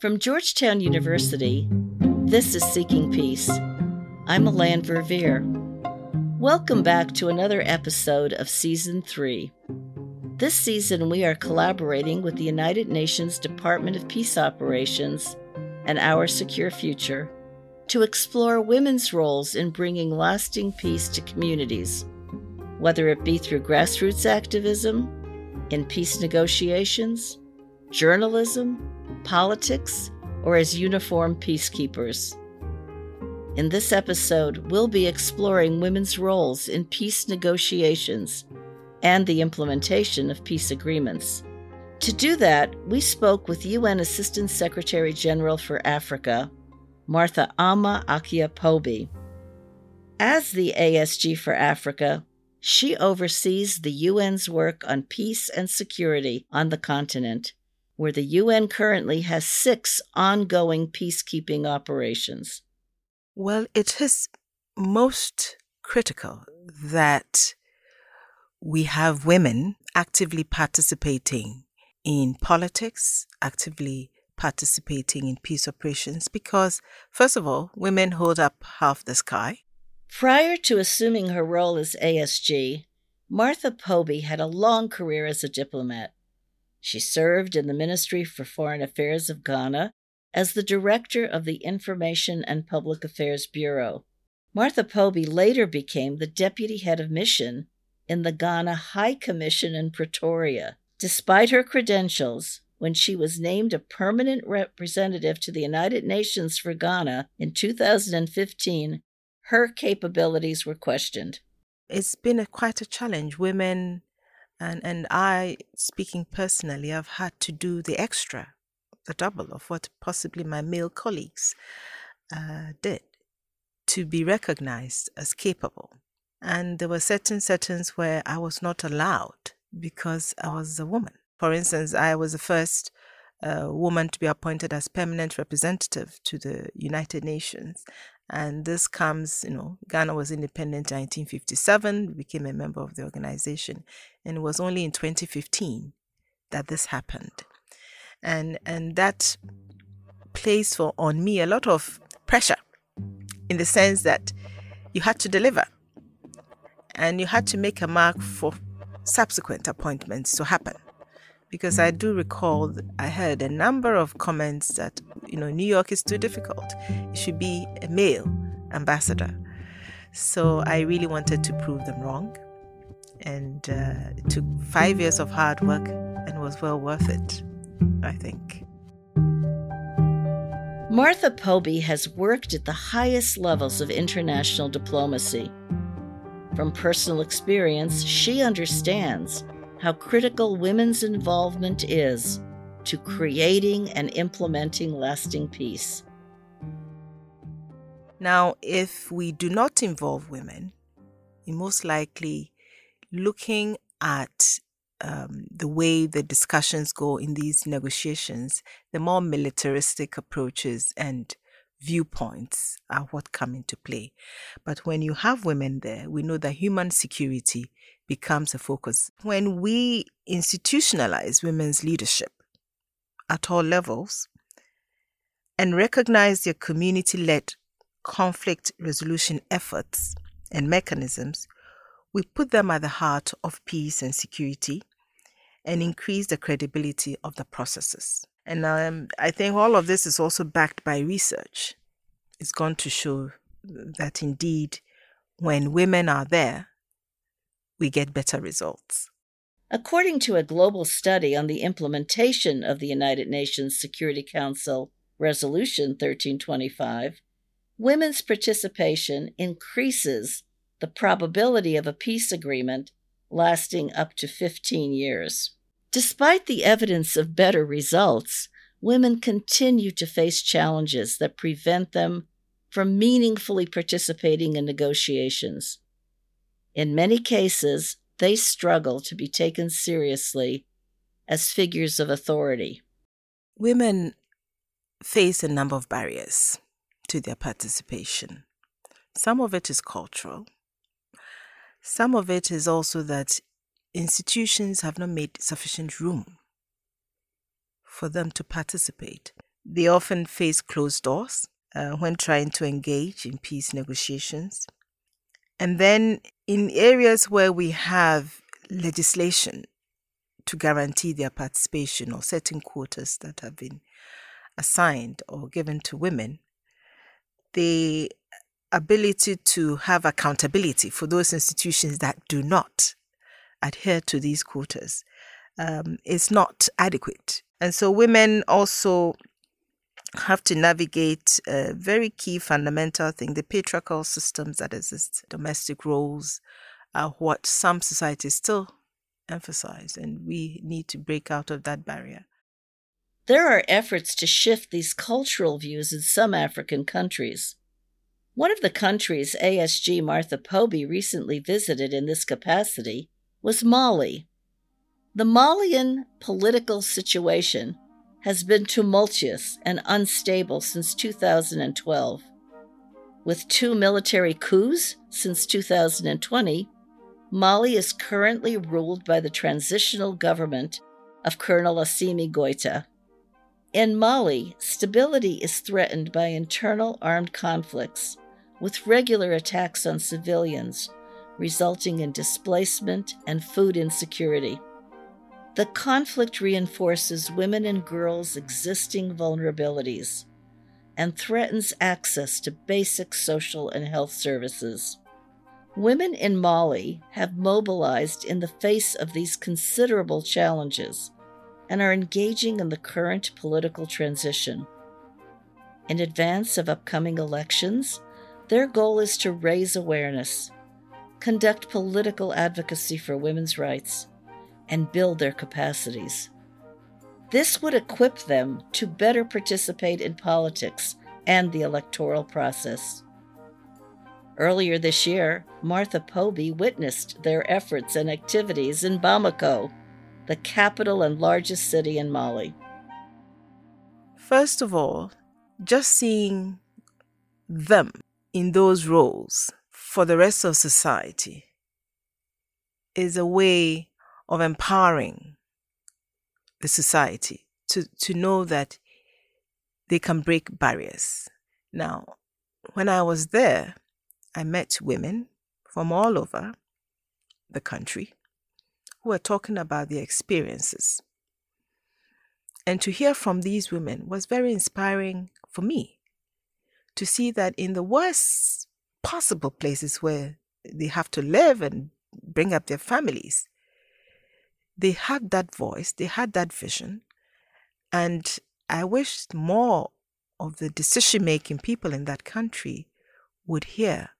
From Georgetown University, this is Seeking Peace. I'm Melanne Verveer. Welcome back to another episode of Season 3. This season, we are collaborating with the United Nations Department of Peace Operations and Our Secure Future to explore women's roles in bringing lasting peace to communities, whether it be through grassroots activism, in peace negotiations, journalism, politics, or as uniformed peacekeepers. In this episode, we'll be exploring women's roles in peace negotiations and the implementation of peace agreements. To do that, we spoke with UN Assistant Secretary General for Africa, Martha Ama Akyaa Pobee. As the ASG for Africa, she oversees the UN's work on peace and security on the continent, where the UN currently has six ongoing peacekeeping operations. Well, it is most critical that we have women actively participating in politics, actively participating in peace operations, because, first of all, women hold up half the sky. Prior to assuming her role as ASG, Martha Pobee had a long career as a diplomat. She served in the Ministry for Foreign Affairs of Ghana as the director of the Information and Public Affairs Bureau. Martha Pobee later became the deputy head of mission in the Ghana High Commission in Pretoria. Despite her credentials, when she was named a permanent representative to the United Nations for Ghana in 2015, her capabilities were questioned. It's been a, quite a challenge. Women and and I, speaking personally, i've had to do the extra, the double of what possibly my male colleagues uh, did to be recognized as capable. And there were certain settings where I was not allowed because I was a woman. For instance, I was the first uh, woman to be appointed as permanent representative to the United Nations. And this comes, you know, Ghana was independent in 1957, became a member of the organization. And it was only in 2015 that this happened. And, and that placed for, on me a lot of pressure in the sense that you had to deliver and you had to make a mark for subsequent appointments to happen because I do recall I heard a number of comments that, you know, New York is too difficult. It should be a male ambassador. So I really wanted to prove them wrong. And uh, it took five years of hard work and was well worth it, I think. Martha Pobee has worked at the highest levels of international diplomacy. From personal experience, she understands how critical women's involvement is to creating and implementing lasting peace. Now, if we do not involve women, most likely looking at um, the way the discussions go in these negotiations, the more militaristic approaches and viewpoints are what come into play. But when you have women there, we know that human security becomes a focus. When we institutionalize women's leadership at all levels and recognize their community led conflict resolution efforts and mechanisms, we put them at the heart of peace and security and increase the credibility of the processes. And um, I think all of this is also backed by research. It's gone to show that indeed, when women are there, we get better results. According to a global study on the implementation of the United Nations Security Council Resolution 1325, women's participation increases the probability of a peace agreement lasting up to 15 years. Despite the evidence of better results, women continue to face challenges that prevent them from meaningfully participating in negotiations. In many cases, they struggle to be taken seriously as figures of authority. Women face a number of barriers to their participation. Some of it is cultural. Some of it is also that institutions have not made sufficient room for them to participate. They often face closed doors uh, when trying to engage in peace negotiations. And then in areas where we have legislation to guarantee their participation or certain quotas that have been assigned or given to women, the ability to have accountability for those institutions that do not adhere to these quotas um, is not adequate. And so women also have to navigate a very key fundamental thing the patriarchal systems that exist, domestic roles, are what some societies still emphasize, and we need to break out of that barrier. There are efforts to shift these cultural views in some African countries. One of the countries ASG Martha Pobee recently visited in this capacity was Mali. The Malian political situation has been tumultuous and unstable since 2012. With two military coups since 2020, Mali is currently ruled by the transitional government of Colonel Assimi Goita. In Mali, stability is threatened by internal armed conflicts, with regular attacks on civilians, resulting in displacement and food insecurity. The conflict reinforces women and girls' existing vulnerabilities and threatens access to basic social and health services. Women in Mali have mobilized in the face of these considerable challenges and are engaging in the current political transition. In advance of upcoming elections, their goal is to raise awareness, conduct political advocacy for women's rights, and build their capacities. This would equip them to better participate in politics and the electoral process. Earlier this year, Martha Pobee witnessed their efforts and activities in Bamako, the capital and largest city in Mali. First of all, just seeing them in those roles for the rest of society is a way of empowering the society to, to know that they can break barriers. Now, when I was there, I met women from all over the country who were talking about their experiences. And to hear from these women was very inspiring for me to see that in the worst possible places where they have to live and bring up their families, they had that voice, they had that vision. And I wished more of the decision making people in that country would hear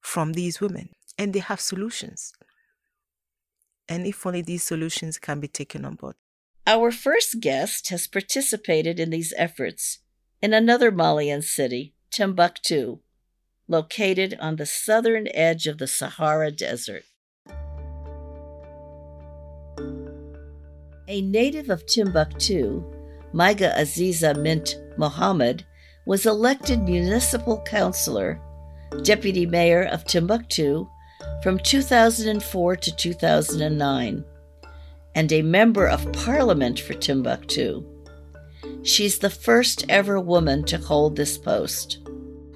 from these women. And they have solutions. And if only these solutions can be taken on board. Our first guest has participated in these efforts in another Malian city, Timbuktu, located on the southern edge of the Sahara Desert. A native of Timbuktu, Maiga Aziza Mint Mohammed was elected municipal councilor deputy mayor of Timbuktu from 2004 to 2009, and a member of parliament for Timbuktu. She's the first ever woman to hold this post.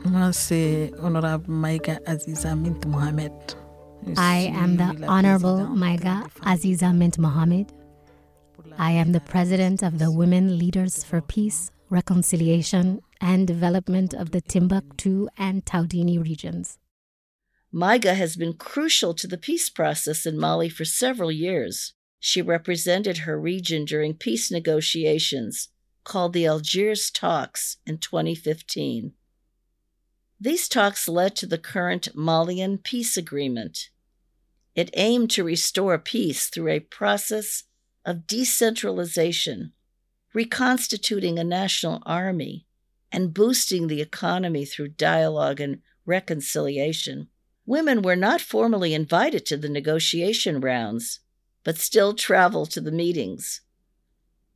Honorable Maiga Aziza Mint Mohammed. I am the Honorable Maiga Aziza Mint Mohammed. I am the president of the Women Leaders for Peace, Reconciliation, and development of the Timbuktu and Taoudeni regions. Maiga has been crucial to the peace process in Mali for several years. She represented her region during peace negotiations called the Algiers Talks in 2015. These talks led to the current Malian peace agreement. It aimed to restore peace through a process of decentralization, reconstituting a national army, and boosting the economy through dialogue and reconciliation. Women were not formally invited to the negotiation rounds, but still traveled to the meetings.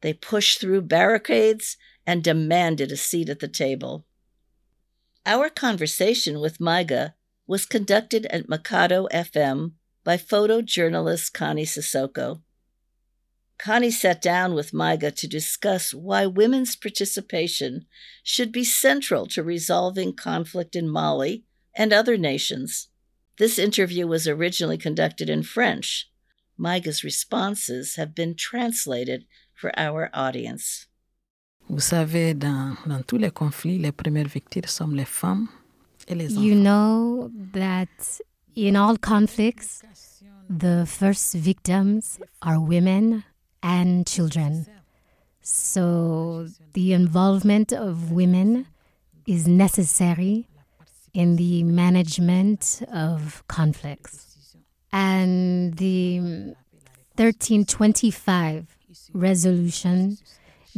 They pushed through barricades and demanded a seat at the table. Our conversation with Maiga was conducted at Mikado FM by photojournalist Connie Sissoko. Connie sat down with Maiga to discuss why women's participation should be central to resolving conflict in Mali and other nations. This interview was originally conducted in French. Maiga's responses have been translated for our audience. Vous savez, dans, dans tous les conflits, les premières victimes sont les femmes et les enfants. You know that in all conflicts, the first victims are women and children. So the involvement of women is necessary in the management of conflicts. And the 1325 resolution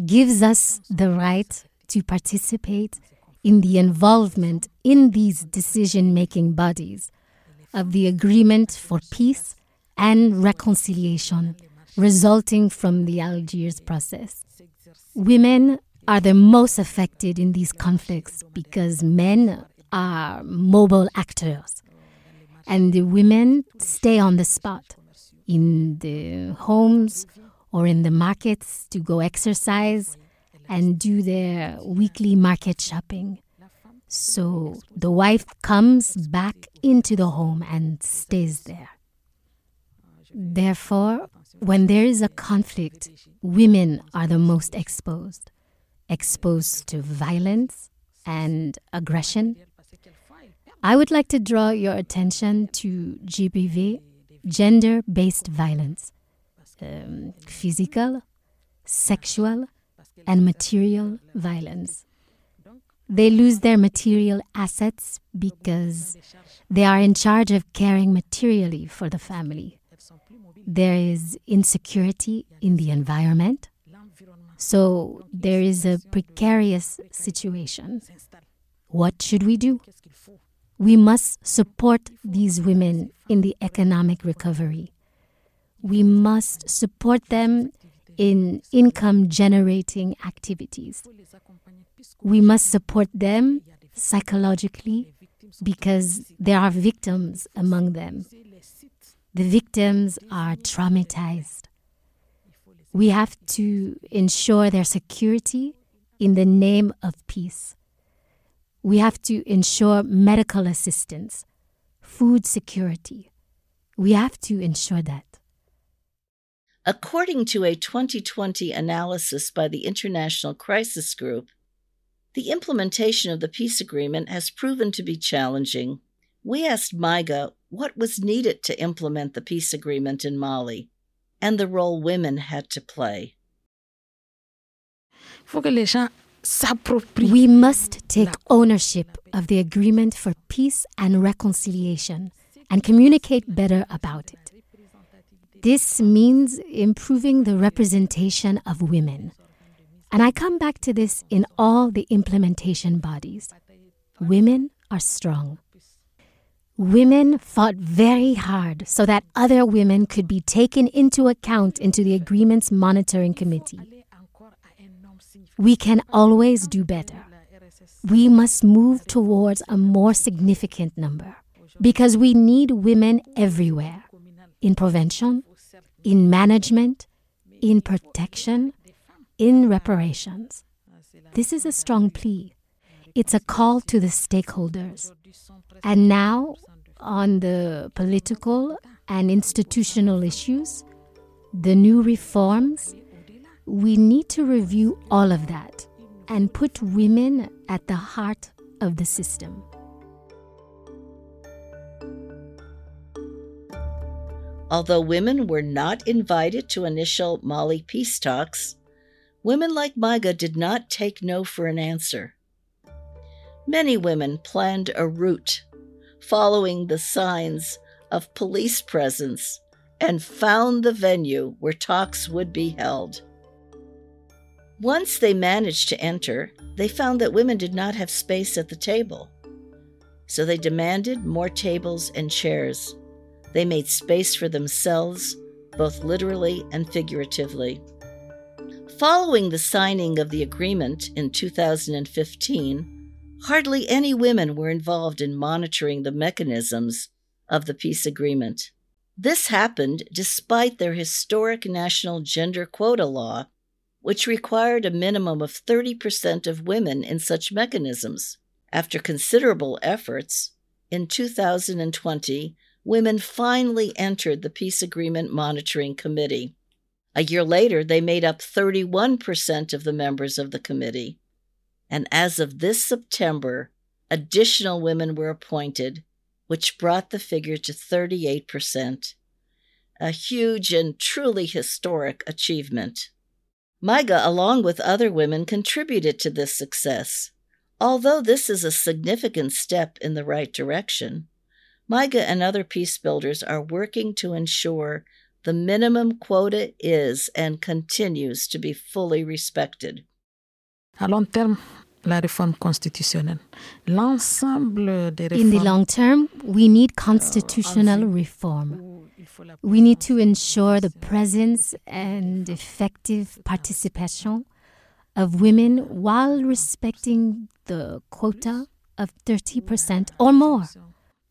gives us the right to participate in the involvement in these decision making bodies of the agreement for peace and reconciliation resulting from the Algiers process. Women are the most affected in these conflicts because men are mobile actors and the women stay on the spot in the homes or in the markets to go exercise and do their weekly market shopping. So the wife comes back into the home and stays there. Therefore, when there is a conflict, women are the most exposed, exposed to violence and aggression. I would like to draw your attention to GBV, gender based violence um, physical, sexual, and material violence. They lose their material assets because they are in charge of caring materially for the family. There is insecurity in the environment, so there is a precarious situation. What should we do? We must support these women in the economic recovery we must support them in income generating activities. We must support them psychologically because there are victims among them. The victims are traumatized. We have to ensure their security in the name of peace. We have to ensure medical assistance, food security. We have to ensure that. According to a 2020 analysis by the International Crisis Group, the implementation of the peace agreement has proven to be challenging. We asked Maiga what was needed to implement the peace agreement in Mali and the role women had to play. We must take ownership of the agreement for peace and reconciliation and communicate better about it. This means improving the representation of women. And I come back to this in all the implementation bodies. Women are strong. Women fought very hard so that other women could be taken into account into the agreement's monitoring committee. We can always do better. We must move towards a more significant number because we need women everywhere in prevention, in management, in protection, in reparations. This is a strong plea. It's a call to the stakeholders. And now, on the political and institutional issues, the new reforms, we need to review all of that and put women at the heart of the system. Although women were not invited to initial Mali peace talks, women like Maiga did not take no for an answer. Many women planned a route following the signs of police presence and found the venue where talks would be held. Once they managed to enter, they found that women did not have space at the table. So they demanded more tables and chairs. They made space for themselves, both literally and figuratively. Following the signing of the agreement in 2015, hardly any women were involved in monitoring the mechanisms of the peace agreement. This happened despite their historic national gender quota law, which required a minimum of 30% of women in such mechanisms. After considerable efforts, in 2020, women finally entered the Peace Agreement Monitoring Committee. A year later, they made up 31% of the members of the committee. And as of this September, additional women were appointed, which brought the figure to 38%. A huge and truly historic achievement. Maiga, along with other women, contributed to this success. Although this is a significant step in the right direction, Maiga and other peace builders are working to ensure the minimum quota is and continues to be fully respected. À long terme, la réforme constitutionnelle. L'ensemble des réformes. In the long term, we need constitutional reform. We need to ensure the presence and effective participation of women while respecting the quota of 30% or more.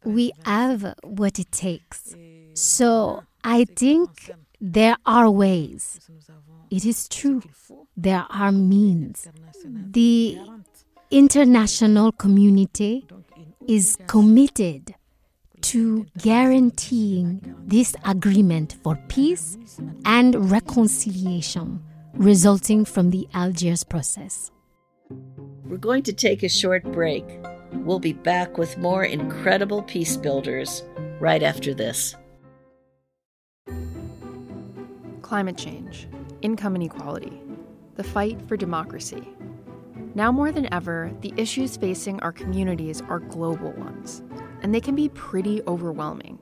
We have what it takes. So I think there are ways. It is true. There are means. The international community is committed to guaranteeing this agreement for peace and reconciliation resulting from the Algiers process. We're going to take a short break. We'll be back with more incredible peace builders right after this. Climate change, income inequality, the fight for democracy. Now more than ever, the issues facing our communities are global ones, and they can be pretty overwhelming.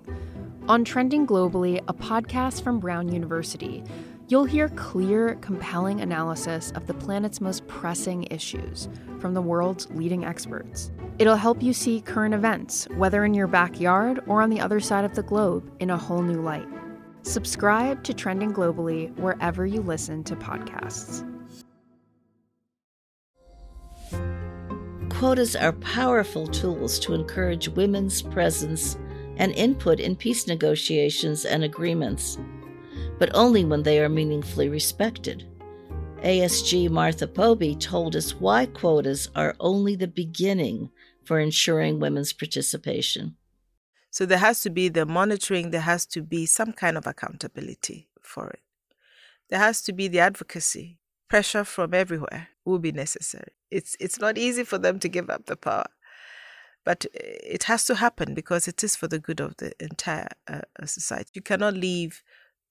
On Trending Globally, a podcast from Brown University, you'll hear clear, compelling analysis of the planet's most pressing issues from the world's leading experts. It'll help you see current events, whether in your backyard or on the other side of the globe, in a whole new light. Subscribe to Trending Globally wherever you listen to podcasts. Quotas are powerful tools to encourage women's presence and input in peace negotiations and agreements but only when they are meaningfully respected. ASG Martha Pobee told us why quotas are only the beginning for ensuring women's participation. So there has to be the monitoring, there has to be some kind of accountability for it. There has to be the advocacy. Pressure from everywhere will be necessary. It's it's not easy for them to give up the power. But it has to happen because it is for the good of the entire uh, society. You cannot leave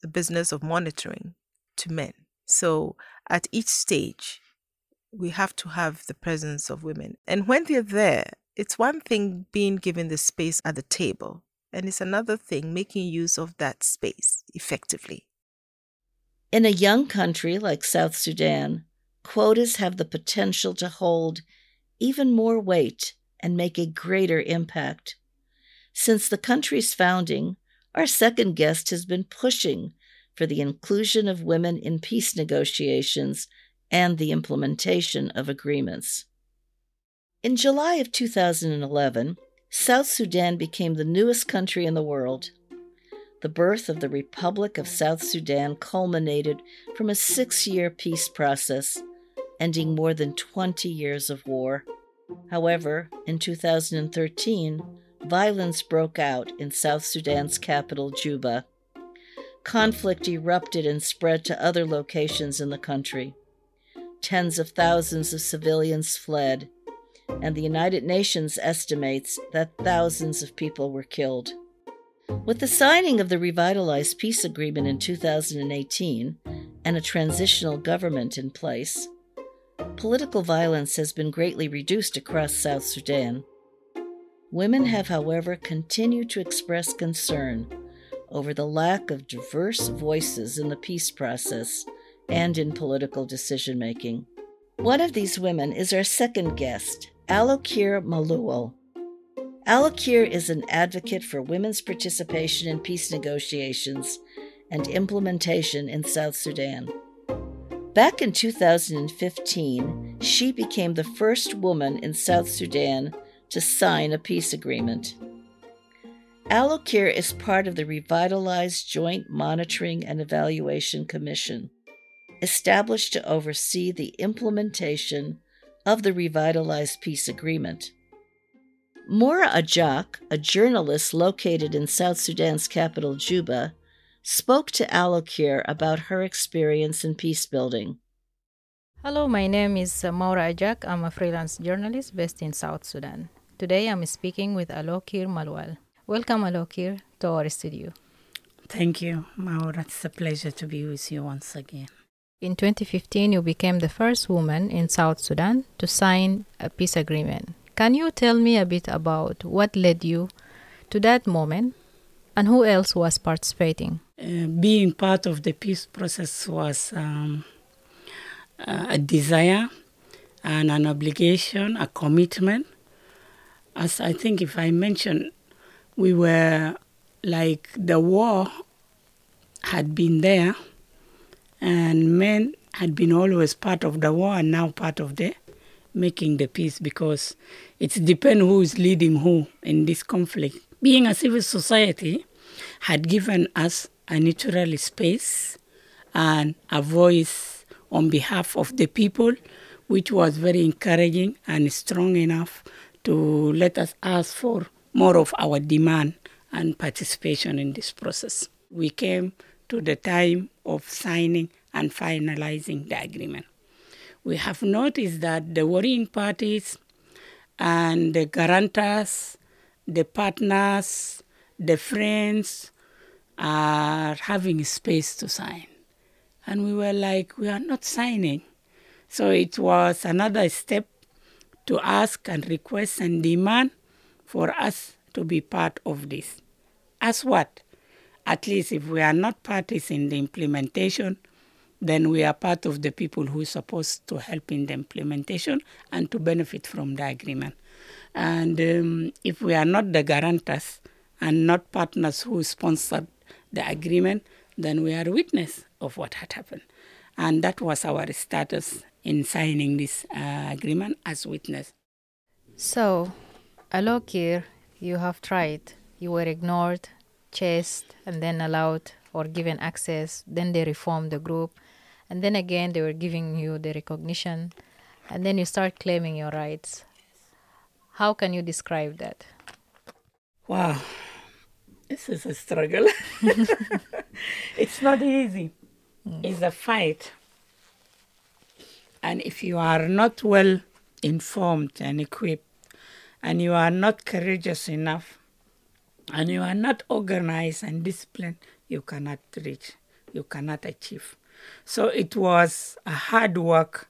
the business of monitoring to men. So at each stage, we have to have the presence of women. And when they're there, it's one thing being given the space at the table, and it's another thing making use of that space effectively. In a young country like South Sudan, quotas have the potential to hold even more weight and make a greater impact. Since the country's founding, our second guest has been pushing for the inclusion of women in peace negotiations and the implementation of agreements. In July of 2011, South Sudan became the newest country in the world. The birth of the Republic of South Sudan culminated from a six year peace process, ending more than 20 years of war. However, in 2013, violence broke out in South Sudan's capital, Juba. Conflict erupted and spread to other locations in the country. Tens of thousands of civilians fled, and the United Nations estimates that thousands of people were killed. With the signing of the revitalized peace agreement in 2018 and a transitional government in place, political violence has been greatly reduced across South Sudan. Women have, however, continued to express concern over the lack of diverse voices in the peace process and in political decision making. One of these women is our second guest, Alokir Malual. Alokir is an advocate for women's participation in peace negotiations and implementation in South Sudan. Back in 2015, she became the first woman in South Sudan to sign a peace agreement. Alokir is part of the revitalized Joint Monitoring and Evaluation Commission, established to oversee the implementation of the revitalized peace agreement. Moura Ajak, a journalist located in South Sudan's capital, Juba, spoke to Alokir about her experience in peace building. Hello, my name is uh, Moura Ajak. I'm a freelance journalist based in South Sudan. Today I'm speaking with Alokir Malual. Welcome, Alokir, to our studio. Thank you, Maura. It's a pleasure to be with you once again. In 2015, you became the first woman in South Sudan to sign a peace agreement. Can you tell me a bit about what led you to that moment and who else was participating? Uh, being part of the peace process was um, a desire and an obligation, a commitment. As I think, if I mention we were like the war had been there and men had been always part of the war and now part of the making the peace because it depends who is leading who in this conflict being a civil society had given us a natural space and a voice on behalf of the people which was very encouraging and strong enough to let us ask for more of our demand and participation in this process. We came to the time of signing and finalizing the agreement. We have noticed that the worrying parties and the guarantors, the partners, the friends are having space to sign. And we were like, we are not signing. So it was another step to ask and request and demand for us to be part of this. As what? At least if we are not parties in the implementation, then we are part of the people who are supposed to help in the implementation and to benefit from the agreement. And um, if we are not the guarantors and not partners who sponsored the agreement, then we are witness of what had happened. And that was our status in signing this uh, agreement as witness. So, Alokir, you have tried. You were ignored, chased, and then allowed or given access. Then they reformed the group. And then again, they were giving you the recognition. And then you start claiming your rights. How can you describe that? Wow, this is a struggle. it's not easy. Mm. It's a fight. And if you are not well informed and equipped, and you are not courageous enough and you are not organized and disciplined, you cannot reach, you cannot achieve. So it was a hard work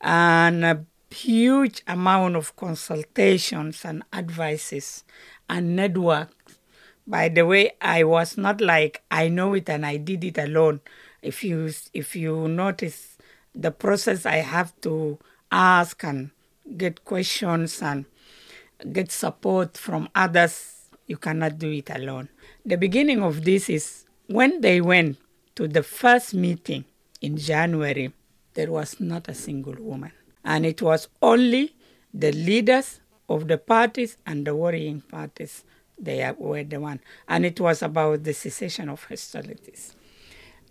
and a huge amount of consultations and advices and networks. By the way, I was not like I know it and I did it alone. If you if you notice the process, I have to ask and get questions and get support from others. You cannot do it alone. The beginning of this is when they went to the first meeting in January, there was not a single woman. And it was only the leaders of the parties and the warring parties. They were the one. And it was about the cessation of hostilities.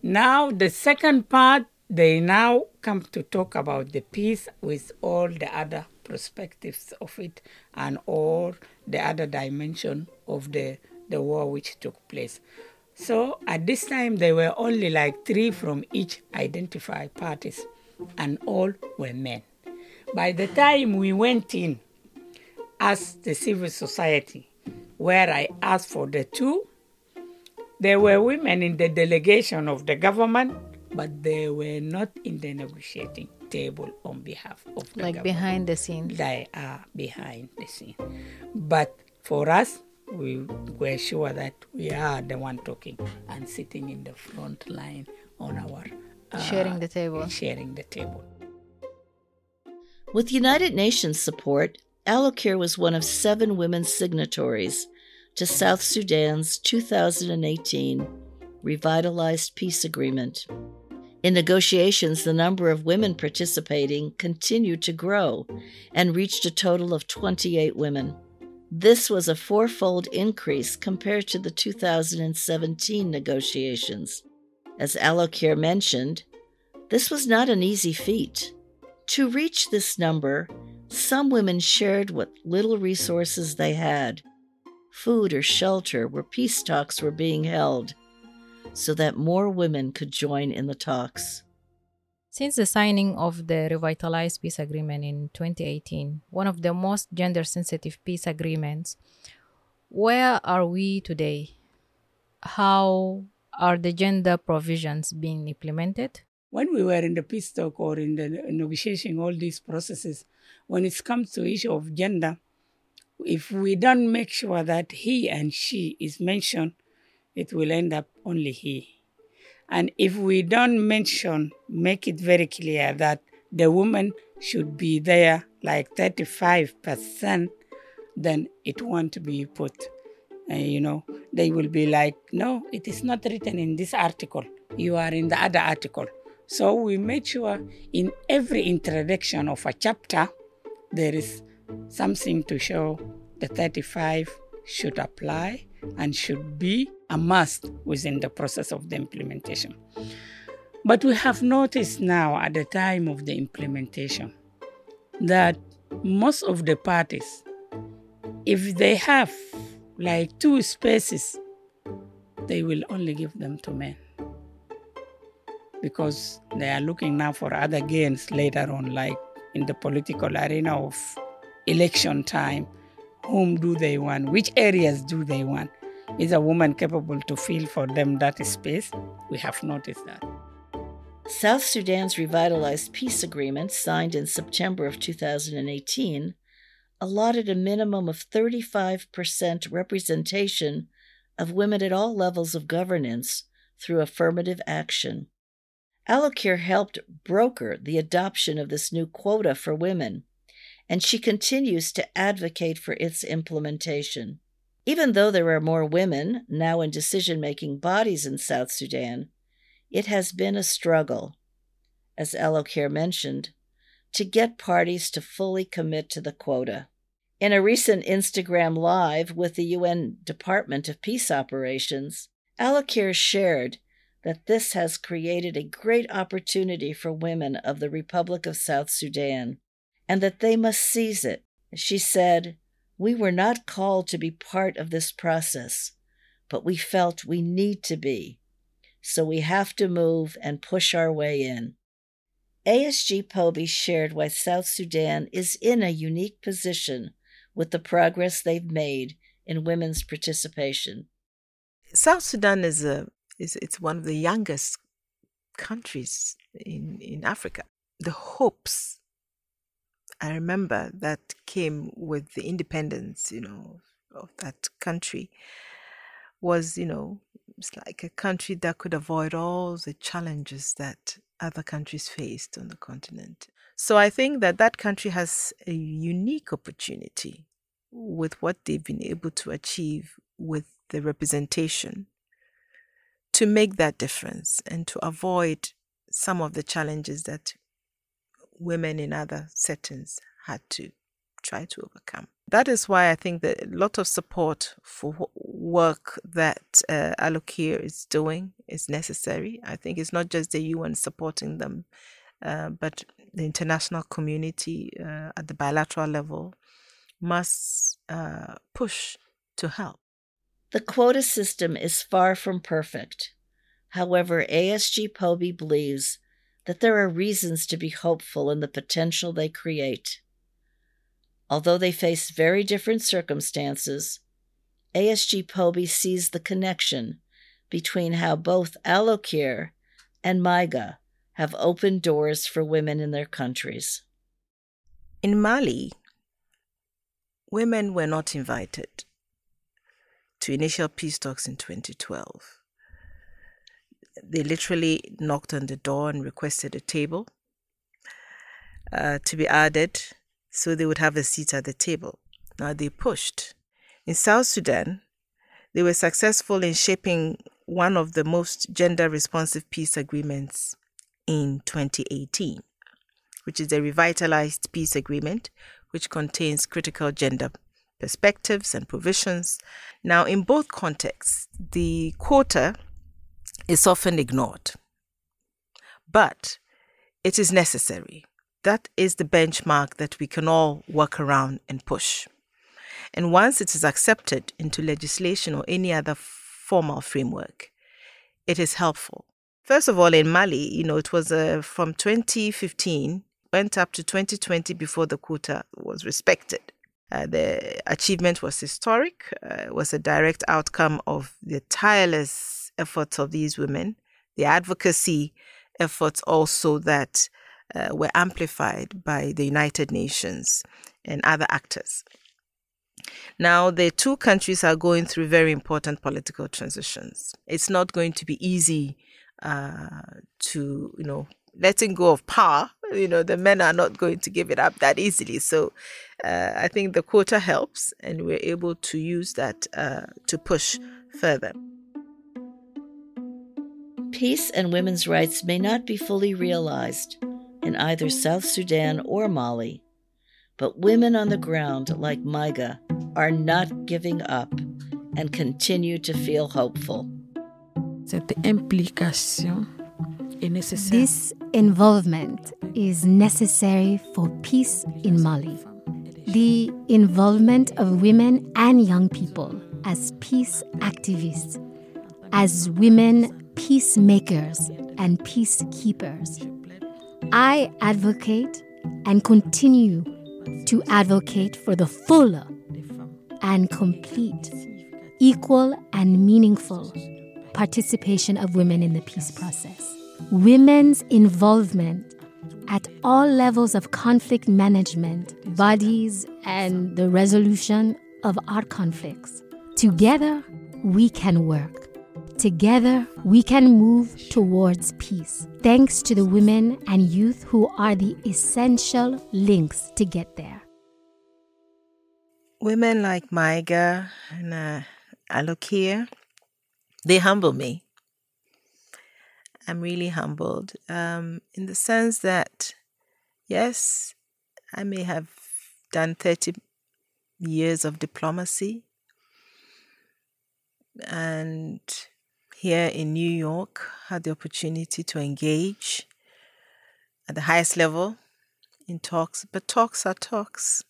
Now, the second part, they now come to talk about the peace with all the other perspectives of it and all the other dimension of the, the war which took place. So at this time, there were only like three from each identified parties, and all were men. By the time we went in as the civil society, where I asked for the two, there were women in the delegation of the government, but they were not in the negotiating table on behalf of the like government. behind the scene they are behind the scene. But for us we were sure that we are the one talking and sitting in the front line on our uh, sharing the table. sharing the table. With united nations support alokir was one of seven women signatories to south sudan's 2018 revitalized peace agreement in negotiations, the number of women participating continued to grow and reached a total of 28 women. This was a fourfold increase compared to the 2017 negotiations. As Alokir mentioned, this was not an easy feat. To reach this number, some women shared what little resources they had food or shelter where peace talks were being held so that more women could join in the talks. Since the signing of the revitalized peace agreement in 2018, one of the most gender sensitive peace agreements, where are we today? How are the gender provisions being implemented? When we were in the peace talk or in the negotiating all these processes, when it comes to issue of gender, if we don't make sure that he and she is mentioned, it will end up only he. And if we don't mention, make it very clear that the woman should be there like 35%, then it won't be put. Uh, you know, they will be like, no, it is not written in this article. You are in the other article. So we made sure in every introduction of a chapter, there is something to show the 35 should apply and should be a must within the process of the implementation. But we have noticed now at the time of the implementation that most of the parties, if they have like two spaces, they will only give them to men because they are looking now for other gains later on, like in the political arena of election time. Whom do they want? Which areas do they want? Is a woman capable to fill for them that space? We have noticed that. South Sudan's revitalized peace agreement, signed in September of 2018, allotted a minimum of 35% representation of women at all levels of governance through affirmative action. Alokir helped broker the adoption of this new quota for women, and she continues to advocate for its implementation. Even though there are more women now in decision making bodies in South Sudan, it has been a struggle, as Alokir mentioned, to get parties to fully commit to the quota. In a recent Instagram Live with the UN Department of Peace Operations, Alokir shared that this has created a great opportunity for women of the Republic of South Sudan and that they must seize it. She said, we were not called to be part of this process, but we felt we need to be. So we have to move and push our way in. ASG Pobee shared why South Sudan is in a unique position with the progress they've made in women's participation. South Sudan is a is it's one of the youngest countries in, in Africa. The hopes I remember that came with the independence, you know, of that country was, you know, it's like a country that could avoid all the challenges that other countries faced on the continent. So I think that that country has a unique opportunity with what they've been able to achieve with the representation to make that difference and to avoid some of the challenges that women in other settings had to try to overcome. That is why I think that a lot of support for work that uh, Alokir is doing is necessary. I think it's not just the UN supporting them, uh, but the international community uh, at the bilateral level must uh, push to help. The quota system is far from perfect. However, ASG Pobee believes that there are reasons to be hopeful in the potential they create. Although they face very different circumstances, ASG Pobee sees the connection between how both Alokir and Maiga have opened doors for women in their countries. In Mali, women were not invited to initial peace talks in 2012 they literally knocked on the door and requested a table uh, to be added so they would have a seat at the table. Now they pushed. In South Sudan, they were successful in shaping one of the most gender responsive peace agreements in 2018, which is a revitalized peace agreement, which contains critical gender perspectives and provisions. Now, in both contexts, the quota is often ignored, but it is necessary. That is the benchmark that we can all work around and push. And once it is accepted into legislation or any other formal framework, it is helpful. First of all, in Mali, you know, it was uh, from 2015 went up to 2020 before the quota was respected. Uh, the achievement was historic, uh, was a direct outcome of the tireless efforts of these women, the advocacy efforts also that uh, were amplified by the United Nations and other actors. Now, the two countries are going through very important political transitions. It's not going to be easy uh, to, you know, letting go of power. You know, the men are not going to give it up that easily. So, uh, I think the quota helps, and we're able to use that uh, to push further. Peace and women's rights may not be fully realized in either South Sudan or Mali, but women on the ground like Maiga are not giving up and continue to feel hopeful. Cette implication. This involvement is necessary for peace in Mali. The involvement of women and young people as peace activists, as women peacemakers and peacekeepers. I advocate and continue to advocate for the full and complete, equal and meaningful participation of women in the peace process. Women's involvement at all levels of conflict management, bodies, and the resolution of our conflicts. Together, we can work. Together, we can move towards peace, thanks to the women and youth who are the essential links to get there. Women like Maiga and uh, Alokir, they humble me. I'm really humbled um, in the sense that, yes, I may have done 30 years of diplomacy and here in New York had the opportunity to engage at the highest level in talks, but talks are talks.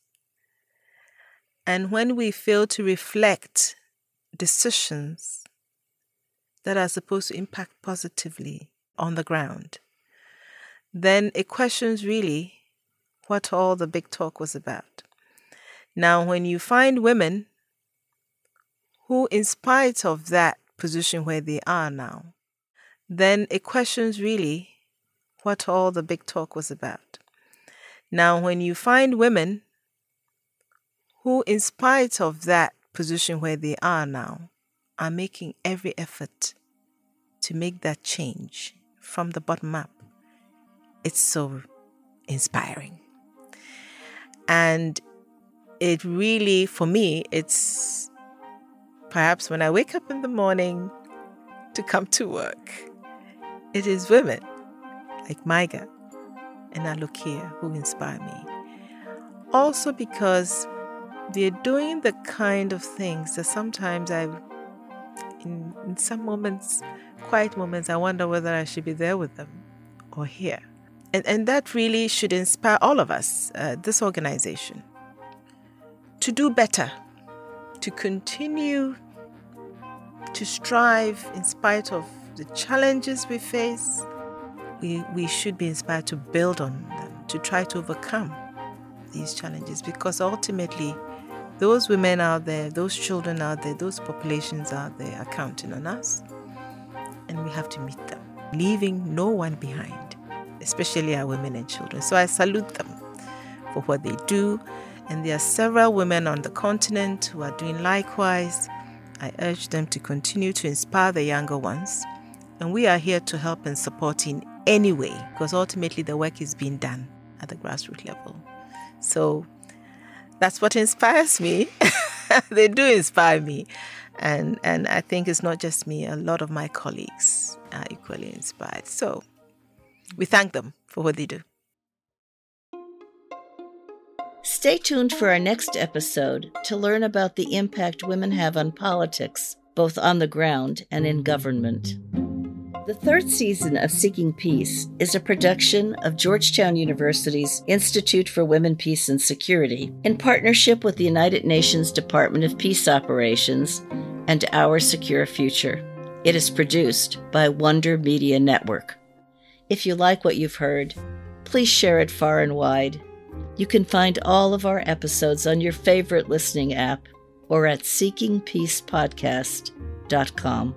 And when we fail to reflect decisions that are supposed to impact positively on the ground, then it questions really what all the big talk was about. Now, when you find women who, in spite of that position where they are now, then it questions really what all the big talk was about. Now, when you find women who, in spite of that position where they are now, are making every effort to make that change from the bottom up, it's so inspiring. And it really, for me, it's perhaps when I wake up in the morning to come to work, it is women like Maiga and Alokir who inspire me. Also because they're doing the kind of things that sometimes I, in, in some moments, quiet moments, I wonder whether I should be there with them or here. And, and that really should inspire all of us, uh, this organization, to do better, to continue to strive in spite of the challenges we face. We, we should be inspired to build on them, to try to overcome these challenges because ultimately, those women out there, those children out there, those populations out there are counting on us, and we have to meet them, leaving no one behind, especially our women and children. So I salute them for what they do, and there are several women on the continent who are doing likewise. I urge them to continue to inspire the younger ones, and we are here to help and support in any way because ultimately the work is being done at the grassroots level. So that's what inspires me. they do inspire me. And, and I think it's not just me, a lot of my colleagues are equally inspired. So we thank them for what they do. Stay tuned for our next episode to learn about the impact women have on politics, both on the ground and in government. The third season of Seeking Peace is a production of Georgetown University's Institute for Women, Peace, and Security in partnership with the United Nations Department of Peace Operations and Our Secure Future. It is produced by Wonder Media Network. If you like what you've heard, please share it far and wide. You can find all of our episodes on your favorite listening app or at seekingpeacepodcast.com.